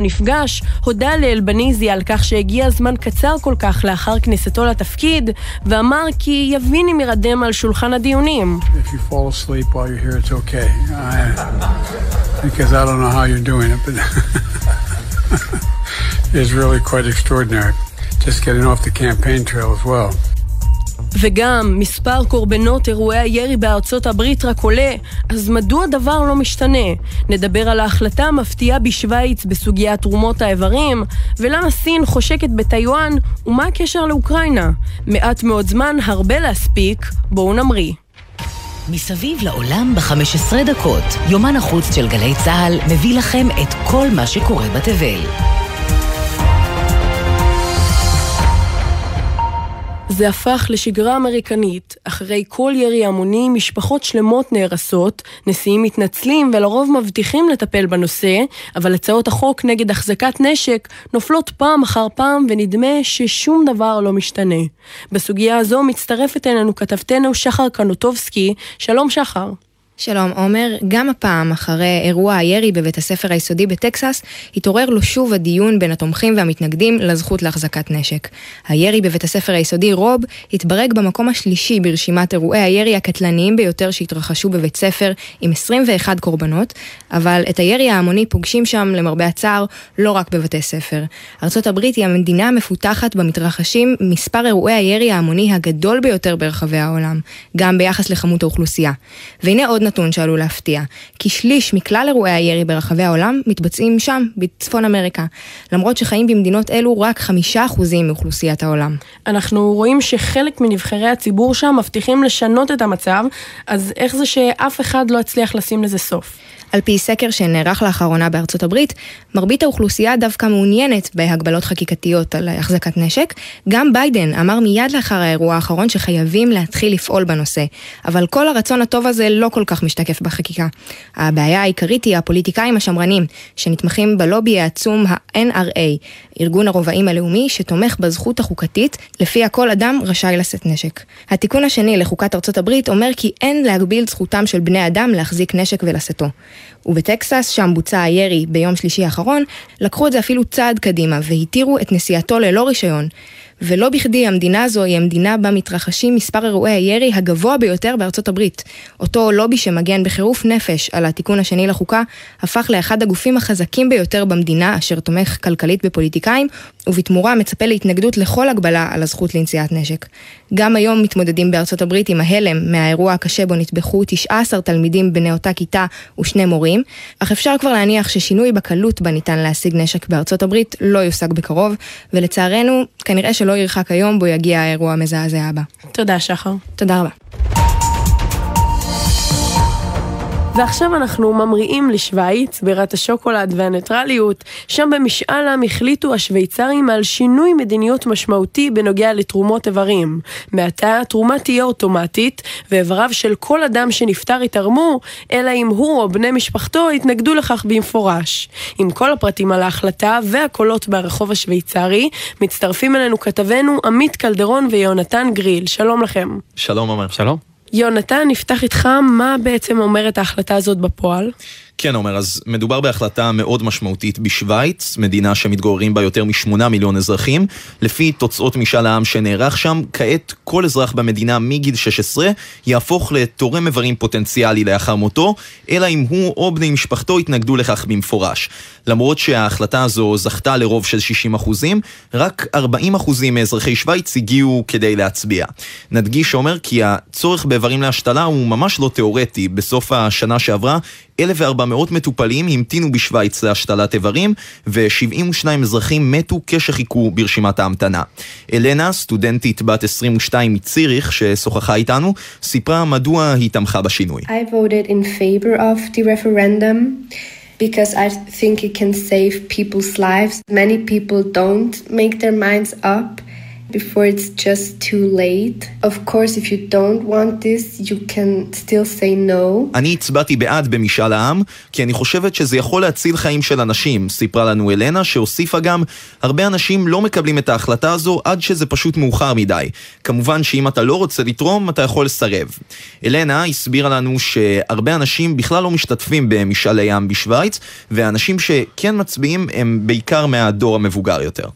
נפגש, הודה לאלבניזי על כך שהגיע זמן קצר כל כך לאחר כניסתו לתפקיד, ואמר כי יבין אם ירדם על שולחן הדיונים. Just getting off the campaign trail as well. וגם מספר קורבנות אירועי הירי בארצות הברית רק עולה, אז מדוע דבר לא משתנה? נדבר על ההחלטה המפתיעה בשוויץ בסוגיית תרומות האיברים, ולמה סין חושקת בטיוואן, ומה הקשר לאוקראינה. מעט מאוד זמן, הרבה להספיק, בואו נמריא. מסביב לעולם ב-15 דקות, יומן החוץ של גלי צה"ל מביא לכם את כל מה שקורה בתבל. זה הפך לשגרה אמריקנית. אחרי כל ירי המוני, משפחות שלמות נהרסות, נשיאים מתנצלים ולרוב מבטיחים לטפל בנושא, אבל הצעות החוק נגד החזקת נשק נופלות פעם אחר פעם ונדמה ששום דבר לא משתנה. בסוגיה הזו מצטרפת אלינו כתבתנו שחר קנוטובסקי. שלום שחר. שלום עומר, גם הפעם, אחרי אירוע הירי בבית הספר היסודי בטקסס, התעורר לו שוב הדיון בין התומכים והמתנגדים לזכות להחזקת נשק. הירי בבית הספר היסודי רוב התברג במקום השלישי ברשימת אירועי הירי הקטלניים ביותר שהתרחשו בבית ספר, עם 21 קורבנות, אבל את הירי ההמוני פוגשים שם, למרבה הצער, לא רק בבתי ספר. ארצות הברית היא המדינה המפותחת במתרחשים מספר אירועי הירי ההמוני הגדול ביותר ברחבי העולם, גם ביחס לכמות האוכלוסייה. והנה עוד נתון שעלול להפתיע, כי שליש מכלל אירועי הירי ברחבי העולם מתבצעים שם, בצפון אמריקה, למרות שחיים במדינות אלו רק חמישה אחוזים מאוכלוסיית העולם. אנחנו רואים שחלק מנבחרי הציבור שם מבטיחים לשנות את המצב, אז איך זה שאף אחד לא הצליח לשים לזה סוף? על פי סקר שנערך לאחרונה בארצות הברית, מרבית האוכלוסייה דווקא מעוניינת בהגבלות חקיקתיות על החזקת נשק. גם ביידן אמר מיד לאחר האירוע האחרון שחייבים להתחיל לפעול בנושא, אבל כל הרצון הטוב הזה לא כל כך משתקף בחקיקה. הבעיה העיקרית היא הפוליטיקאים השמרנים, שנתמכים בלובי העצום ה-NRA, ארגון הרובעים הלאומי שתומך בזכות החוקתית, לפיה כל אדם רשאי לשאת נשק. התיקון השני לחוקת ארצות הברית אומר כי אין להגביל זכותם של בני אדם להחזיק נשק ולשאתו. ובטקסס, שם בוצע הירי ביום שלישי האחרון, לקחו את זה אפילו צעד קדימה והתירו את נסיעתו ללא רישיון. ולא בכדי המדינה הזו היא המדינה בה מתרחשים מספר אירועי הירי הגבוה ביותר בארצות הברית. אותו לובי שמגן בחירוף נפש על התיקון השני לחוקה, הפך לאחד הגופים החזקים ביותר במדינה, אשר תומך כלכלית בפוליטיקאים, ובתמורה מצפה להתנגדות לכל הגבלה על הזכות לנשיאת נשק. גם היום מתמודדים בארצות הברית עם ההלם מהאירוע הקשה בו נטבחו 19 תלמידים בני אותה כיתה ושני מורים, אך אפשר כבר להניח ששינוי בקלות בה ניתן להשיג נשק בארצות הברית לא יושג בקרוב, ולצערנו, כנראה שלא ירחק היום בו יגיע האירוע המזעזע הבא. תודה שחר. תודה רבה. ועכשיו אנחנו ממריאים לשוויץ, בירת השוקולד והניטרליות, שם במשאל עם החליטו השוויצרים על שינוי מדיניות משמעותי בנוגע לתרומות איברים. מעתה התרומה תהיה אוטומטית, ואיבריו של כל אדם שנפטר יתרמו, אלא אם הוא או בני משפחתו יתנגדו לכך במפורש. עם כל הפרטים על ההחלטה והקולות ברחוב השוויצרי, מצטרפים אלינו כתבנו עמית קלדרון ויונתן גריל. שלום לכם. שלום עומר. שלום. יונתן, נפתח איתך, מה בעצם אומרת ההחלטה הזאת בפועל? כן, עומר, אז מדובר בהחלטה מאוד משמעותית בשוויץ, מדינה שמתגוררים בה יותר משמונה מיליון אזרחים. לפי תוצאות משאל העם שנערך שם, כעת כל אזרח במדינה מגיל 16 יהפוך לתורם איברים פוטנציאלי לאחר מותו, אלא אם הוא או בני משפחתו יתנגדו לכך במפורש. למרות שההחלטה הזו זכתה לרוב של 60 אחוזים, רק 40 אחוזים מאזרחי שוויץ הגיעו כדי להצביע. נדגיש, עומר, כי הצורך באיברים להשתלה הוא ממש לא תיאורטי. בסוף השנה שעברה 1,400 מטופלים המתינו בשוויץ להשתלת איברים, ו-72 אזרחים מתו כשחיכו ברשימת ההמתנה. אלנה, סטודנטית בת 22 מציריך, ששוחחה איתנו, סיפרה מדוע היא תמכה בשינוי. I voted in favor of the referendum. because I think it can save people's lives. Many people don't make their minds up before it's just too late. Of course, if you don't want this, you can still say no. אני הצבעתי בעד במשאל העם, כי אני חושבת שזה יכול להציל חיים של אנשים, סיפרה לנו אלנה, שהוסיפה גם, הרבה אנשים לא מקבלים את ההחלטה הזו עד שזה פשוט מאוחר מדי. כמובן שאם אתה לא רוצה לתרום, אתה יכול לסרב. אלנה הסבירה לנו שהרבה אנשים בכלל לא משתתפים במשאלי עם בשוויץ, והאנשים שכן מצביעים הם בעיקר מהדור המבוגר יותר.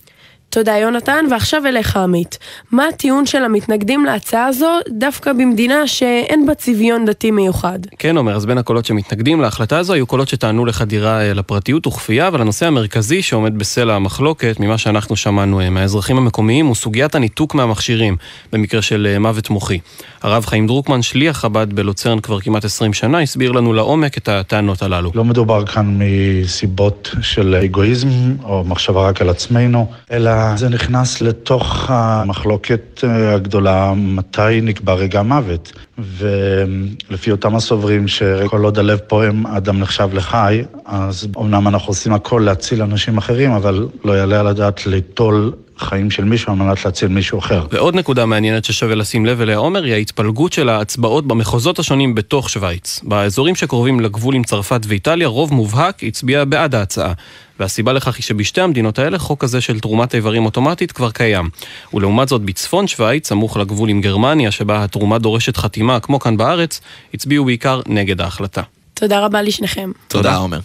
תודה יונתן, ועכשיו אליך עמית. מה הטיעון של המתנגדים להצעה הזו דווקא במדינה שאין בה צביון דתי מיוחד? כן, עומר, אז בין הקולות שמתנגדים להחלטה הזו היו קולות שטענו לחדירה אה, לפרטיות וכפייה, אבל הנושא המרכזי שעומד בסלע המחלוקת, ממה שאנחנו שמענו אה, מהאזרחים המקומיים, הוא סוגיית הניתוק מהמכשירים, במקרה של אה, מוות מוחי. הרב חיים דרוקמן, שליח חב"ד בלוצרן כבר כמעט 20 שנה, הסביר לנו לעומק את הטענות הללו. לא מדובר כאן מסיבות של אגואיזם או מחשבה רק על עצמנו, אלא זה נכנס לתוך המחלוקת אה, הגדולה מתי נקבע רגע מוות. ולפי אותם הסוברים שכל עוד הלב פועם אדם נחשב לחי, אז אמנם אנחנו עושים הכל להציל אנשים אחרים, אבל לא יעלה על הדעת ליטול חיים של מישהו על מנת להציל מישהו אחר. ועוד נקודה מעניינת ששווה לשים לב אליה, עומר, היא ההתפלגות של ההצבעות במחוזות השונים בתוך שווייץ. באזורים שקרובים לגבול עם צרפת ואיטליה, רוב מובהק הצביע בעד ההצעה. והסיבה לכך היא שבשתי המדינות האלה חוק כזה של תרומת איברים אוטומטית כבר קיים. ולעומת זאת בצפון שווייץ, סמוך לגבול עם גרמניה, שבה התרומה דורשת חתימה, כמו כאן בארץ, הצביעו בעיקר נגד ההחלטה. תודה רבה לשניכם. תודה, עומר.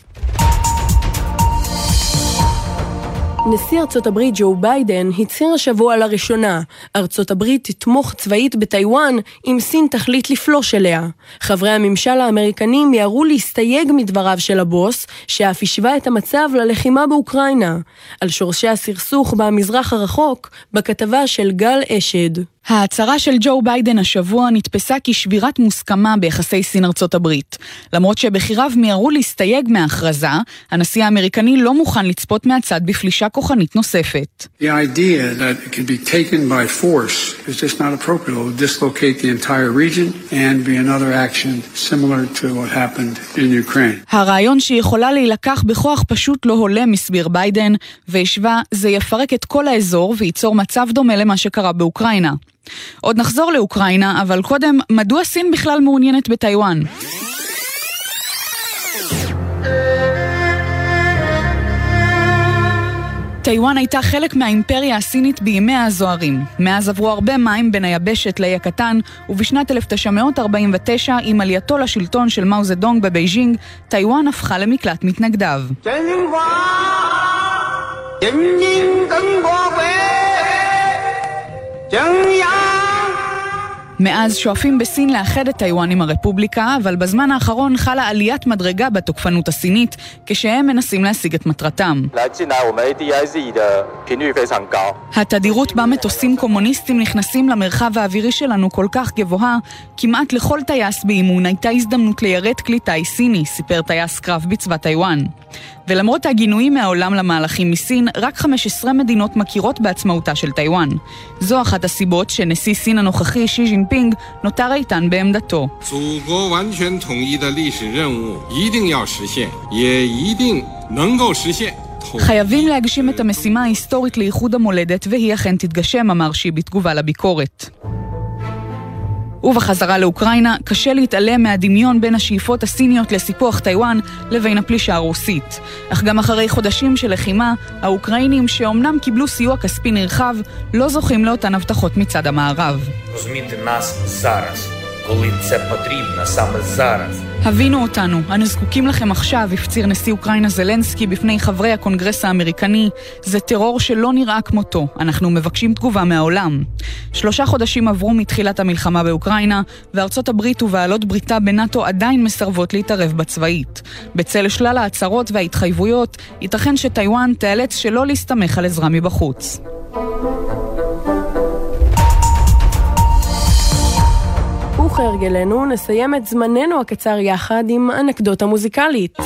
נשיא ארצות הברית ג'ו ביידן הצהיר השבוע לראשונה, ארצות הברית תתמוך צבאית בטיוואן אם סין תחליט לפלוש אליה. חברי הממשל האמריקנים מיהרו להסתייג מדבריו של הבוס, שאף השווה את המצב ללחימה באוקראינה. על שורשי הסכסוך במזרח הרחוק, בכתבה של גל אשד. ההצהרה של ג'ו ביידן השבוע נתפסה כשבירת מוסכמה ביחסי סין-ארצות הברית. למרות שבכיריו מיהרו להסתייג מההכרזה, הנשיא האמריקני לא מוכן לצפות מהצד בפלישה כוחנית נוספת. הרעיון שיכולה להילקח בכוח פשוט לא הולם, הסביר ביידן, והשווה, זה יפרק את כל האזור וייצור מצב דומה למה שקרה באוקראינה. עוד נחזור לאוקראינה, אבל קודם, מדוע סין בכלל מעוניינת בטיוואן? טיוואן הייתה חלק מהאימפריה הסינית בימיה הזוהרים. מאז עברו הרבה מים בין היבשת לאי הקטן, ובשנת 1949, עם עלייתו לשלטון של מאו זדונג בבייג'ינג, טיוואן הפכה למקלט מתנגדיו. מאז שואפים בסין לאחד את טיוואן עם הרפובליקה, אבל בזמן האחרון חלה עליית מדרגה בתוקפנות הסינית, כשהם מנסים להשיג את מטרתם. התדירות בה מטוסים קומוניסטים נכנסים למרחב האווירי שלנו כל כך גבוהה, כמעט לכל טייס באימון הייתה הזדמנות ליירט כלי טיס סיני, סיפר טייס קרב בצבא טיוואן. ולמרות הגינויים מהעולם למהלכים מסין, רק 15 מדינות מכירות בעצמאותה של טיוואן. זו אחת הסיבות שנשיא סין הנוכחי, שי ז'ינפינג, נותר איתן בעמדתו. חייבים להגשים את המשימה ההיסטורית לאיחוד המולדת, והיא אכן תתגשם, אמר שי בתגובה לביקורת. ובחזרה לאוקראינה, קשה להתעלם מהדמיון בין השאיפות הסיניות לסיפוח טיוואן לבין הפלישה הרוסית. אך גם אחרי חודשים של לחימה, האוקראינים שאומנם קיבלו סיוע כספי נרחב, לא זוכים לאותן הבטחות מצד המערב. коли це потрібно саме зараз. הבינו אותנו, אנו זקוקים לכם עכשיו, הפציר נשיא אוקראינה זלנסקי בפני חברי הקונגרס האמריקני. זה טרור שלא נראה כמותו, אנחנו מבקשים תגובה מהעולם. שלושה חודשים עברו מתחילת המלחמה באוקראינה, וארצות הברית ובעלות בריתה בנאטו עדיין מסרבות להתערב בצבאית. בצל שלל ההצהרות וההתחייבויות, ייתכן שטיוואן תיאלץ שלא להסתמך על עזרה מבחוץ. וכהרגלנו, נסיים את זמננו הקצר יחד עם אנקדוטה מוזיקלית.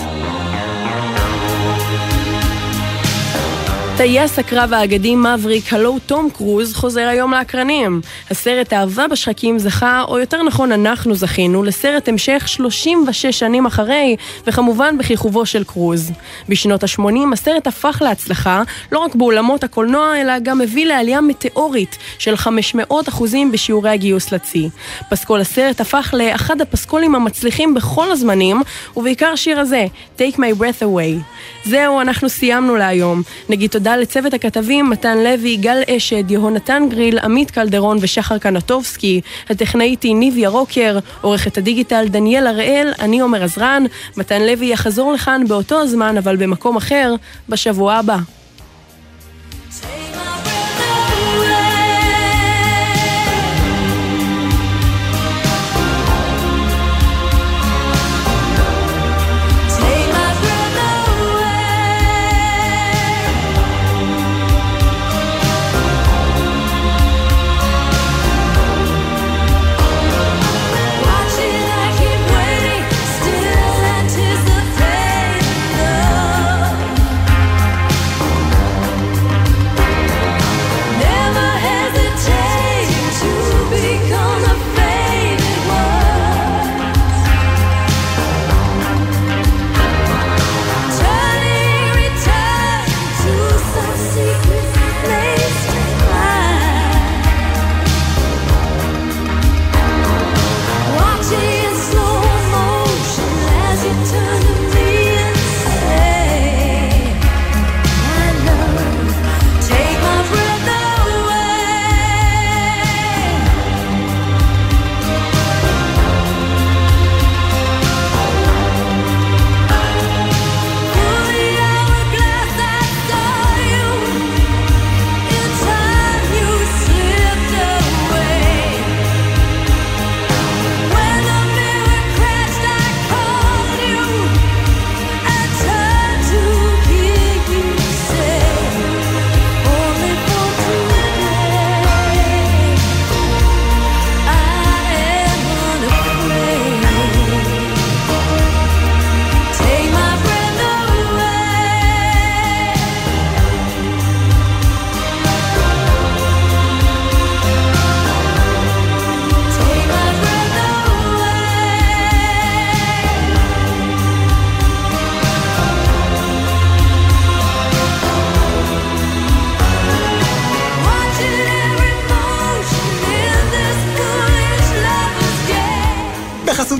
טייס הקרב האגדי מבריק, הלו תום קרוז, חוזר היום לאקרנים. הסרט אהבה בשחקים זכה, או יותר נכון אנחנו זכינו, לסרט המשך 36 שנים אחרי, וכמובן בכיכובו של קרוז. בשנות ה-80 הסרט הפך להצלחה, לא רק באולמות הקולנוע, אלא גם הביא לעלייה מטאורית של 500 אחוזים בשיעורי הגיוס לצי. פסקול הסרט הפך לאחד הפסקולים המצליחים בכל הזמנים, ובעיקר שיר הזה, Take My Breath Away. זהו, אנחנו סיימנו להיום. נגיד תודה לצוות הכתבים מתן לוי, גל אשד, יהונתן גריל, עמית קלדרון ושחר קנטובסקי, הטכנאית היא ניב ירוקר, עורכת הדיגיטל דניאל הראל, אני עומר עזרן, מתן לוי יחזור לכאן באותו הזמן אבל במקום אחר, בשבוע הבא.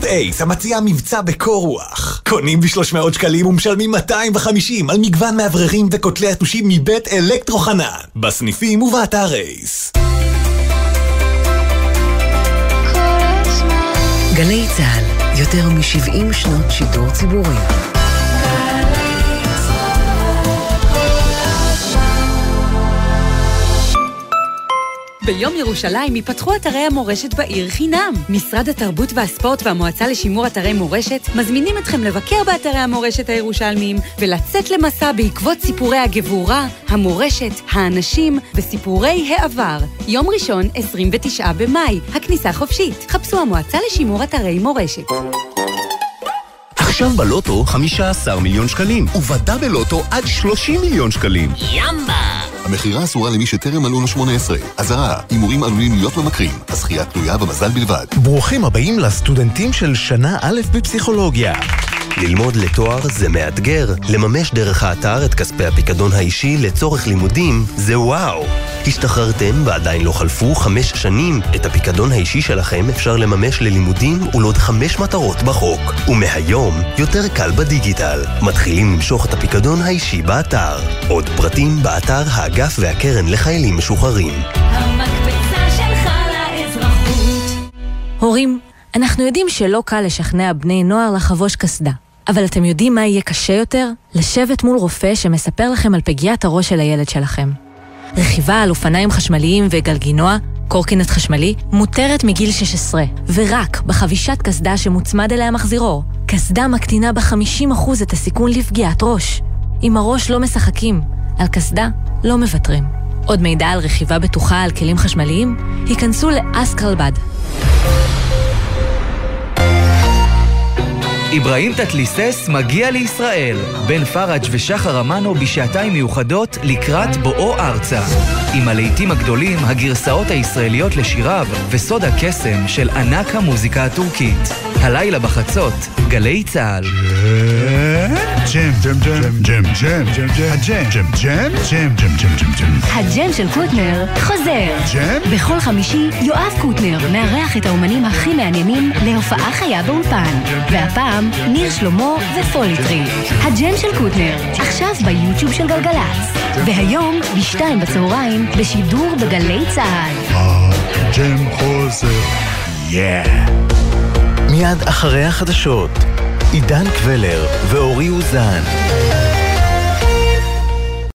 אייס המציע מבצע בקור רוח. קונים ב-300 שקלים ומשלמים 250 על מגוון מאווררים וקוטלי יתושים מבית אלקטרו חנן. בסניפים ובאתר אייס. גלי צה"ל, יותר מ-70 שנות שידור ציבורי. ביום ירושלים ייפתחו אתרי המורשת בעיר חינם. משרד התרבות והספורט והמועצה לשימור אתרי מורשת מזמינים אתכם לבקר באתרי המורשת הירושלמיים ולצאת למסע בעקבות סיפורי הגבורה, המורשת, האנשים וסיפורי העבר. יום ראשון, 29 במאי, הכניסה חופשית. חפשו המועצה לשימור אתרי מורשת. עכשיו בלוטו 15 מיליון שקלים, ובדאבל לוטו עד 30 מיליון שקלים. ימבה! המכירה אסורה למי שטרם מלאו לו 18. אזהרה, הימורים עלולים להיות ממכרים. הזכייה תלויה במזל בלבד. ברוכים הבאים לסטודנטים של שנה א' בפסיכולוגיה. ללמוד לתואר זה מאתגר, לממש דרך האתר את כספי הפיקדון האישי לצורך לימודים זה וואו. השתחררתם ועדיין לא חלפו חמש שנים, את הפיקדון האישי שלכם אפשר לממש ללימודים ולעוד חמש מטרות בחוק. ומהיום, יותר קל בדיגיטל. מתחילים למשוך את הפיקדון האישי באתר. עוד פרטים באתר האגף והקרן לחיילים משוחררים. הורים, אנחנו יודעים שלא קל לשכנע בני נוער לחבוש קסדה. אבל אתם יודעים מה יהיה קשה יותר? לשבת מול רופא שמספר לכם על פגיעת הראש של הילד שלכם. רכיבה על אופניים חשמליים וגלגינוע, קורקינט חשמלי, מותרת מגיל 16, ורק בחבישת קסדה שמוצמד אליה מחזירור. קסדה מקטינה ב-50% את הסיכון לפגיעת ראש. עם הראש לא משחקים, על קסדה לא מוותרים. עוד מידע על רכיבה בטוחה על כלים חשמליים? היכנסו לאסקרלבד. אברהים תתליסס מגיע לישראל. בן פראג' ושחר אמנו בשעתיים מיוחדות לקראת בואו ארצה. עם הלהיטים הגדולים, הגרסאות הישראליות לשיריו וסוד הקסם של ענק המוזיקה הטורקית. הלילה בחצות, גלי צה"ל. ג'ם, ג'ם, ג'ם, ג'ם, ג'ם, ג'ם, ג'ם, הג'ם, ג'ם, ג'ם, ג'ם, ג'ם, ג'ם, ג'ם, ג'ם. הג'ם של קוטנר חוזר. ג'ם? בכל חמישי, יואב קוטנר מארח את האומנים הכי מעניינים להופעה חיה באולפן. והפעם, ניר שלמה ופוליטרי. הג'ם של קוטנר, עכשיו ביוטיוב של גלגלצ. והיום, בשתיים בצהריים, בשידור בגלי צה"ל. הג'ם חוזר. Yeah. מיד אחרי החדשות, עידן קבלר ואורי אוזן.